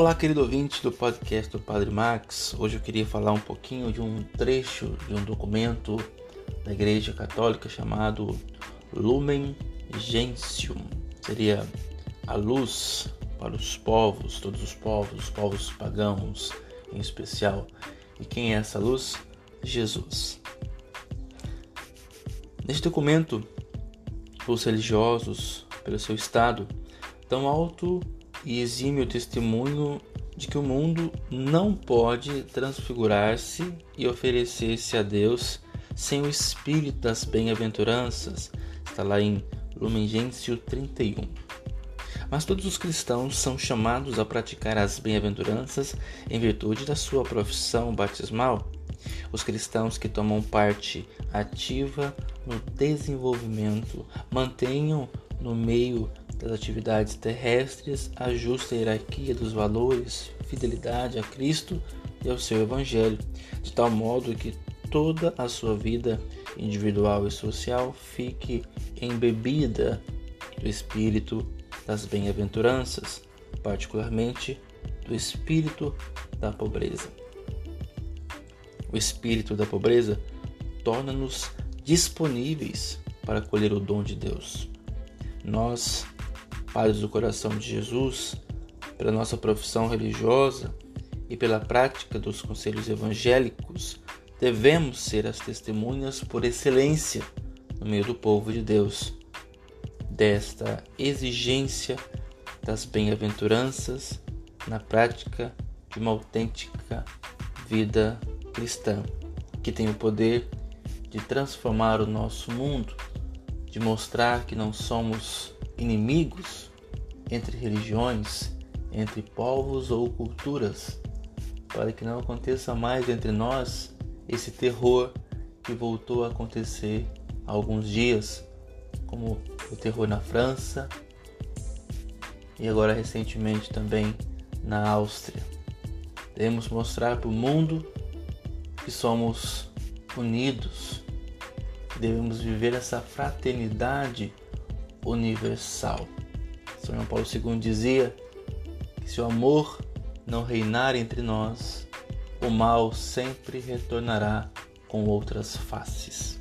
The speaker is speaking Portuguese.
Olá, querido ouvinte do podcast do Padre Max. Hoje eu queria falar um pouquinho de um trecho de um documento da Igreja Católica chamado Lumen Gentium. Seria a luz para os povos, todos os povos, os povos pagãos em especial. E quem é essa luz? Jesus. Neste documento, os religiosos, pelo seu estado, tão alto e exime o testemunho de que o mundo não pode transfigurar-se e oferecer-se a Deus sem o espírito das bem-aventuranças. Está lá em Lumen Gentium 31. Mas todos os cristãos são chamados a praticar as bem-aventuranças em virtude da sua profissão batismal. Os cristãos que tomam parte ativa no desenvolvimento mantenham no meio das atividades terrestres a justa hierarquia dos valores, fidelidade a Cristo e ao seu Evangelho, de tal modo que toda a sua vida individual e social fique embebida do espírito das bem-aventuranças, particularmente do espírito da pobreza. O espírito da pobreza torna-nos disponíveis para colher o dom de Deus. Nós Padres do Coração de Jesus, pela nossa profissão religiosa e pela prática dos conselhos evangélicos, devemos ser as testemunhas por excelência no meio do povo de Deus, desta exigência das bem-aventuranças na prática de uma autêntica vida cristã, que tem o poder de transformar o nosso mundo, de mostrar que não somos inimigos entre religiões, entre povos ou culturas, para que não aconteça mais entre nós esse terror que voltou a acontecer há alguns dias, como o terror na França e agora recentemente também na Áustria. Devemos mostrar para o mundo que somos unidos, devemos viver essa fraternidade universal. São João Paulo II dizia que se o amor não reinar entre nós, o mal sempre retornará com outras faces.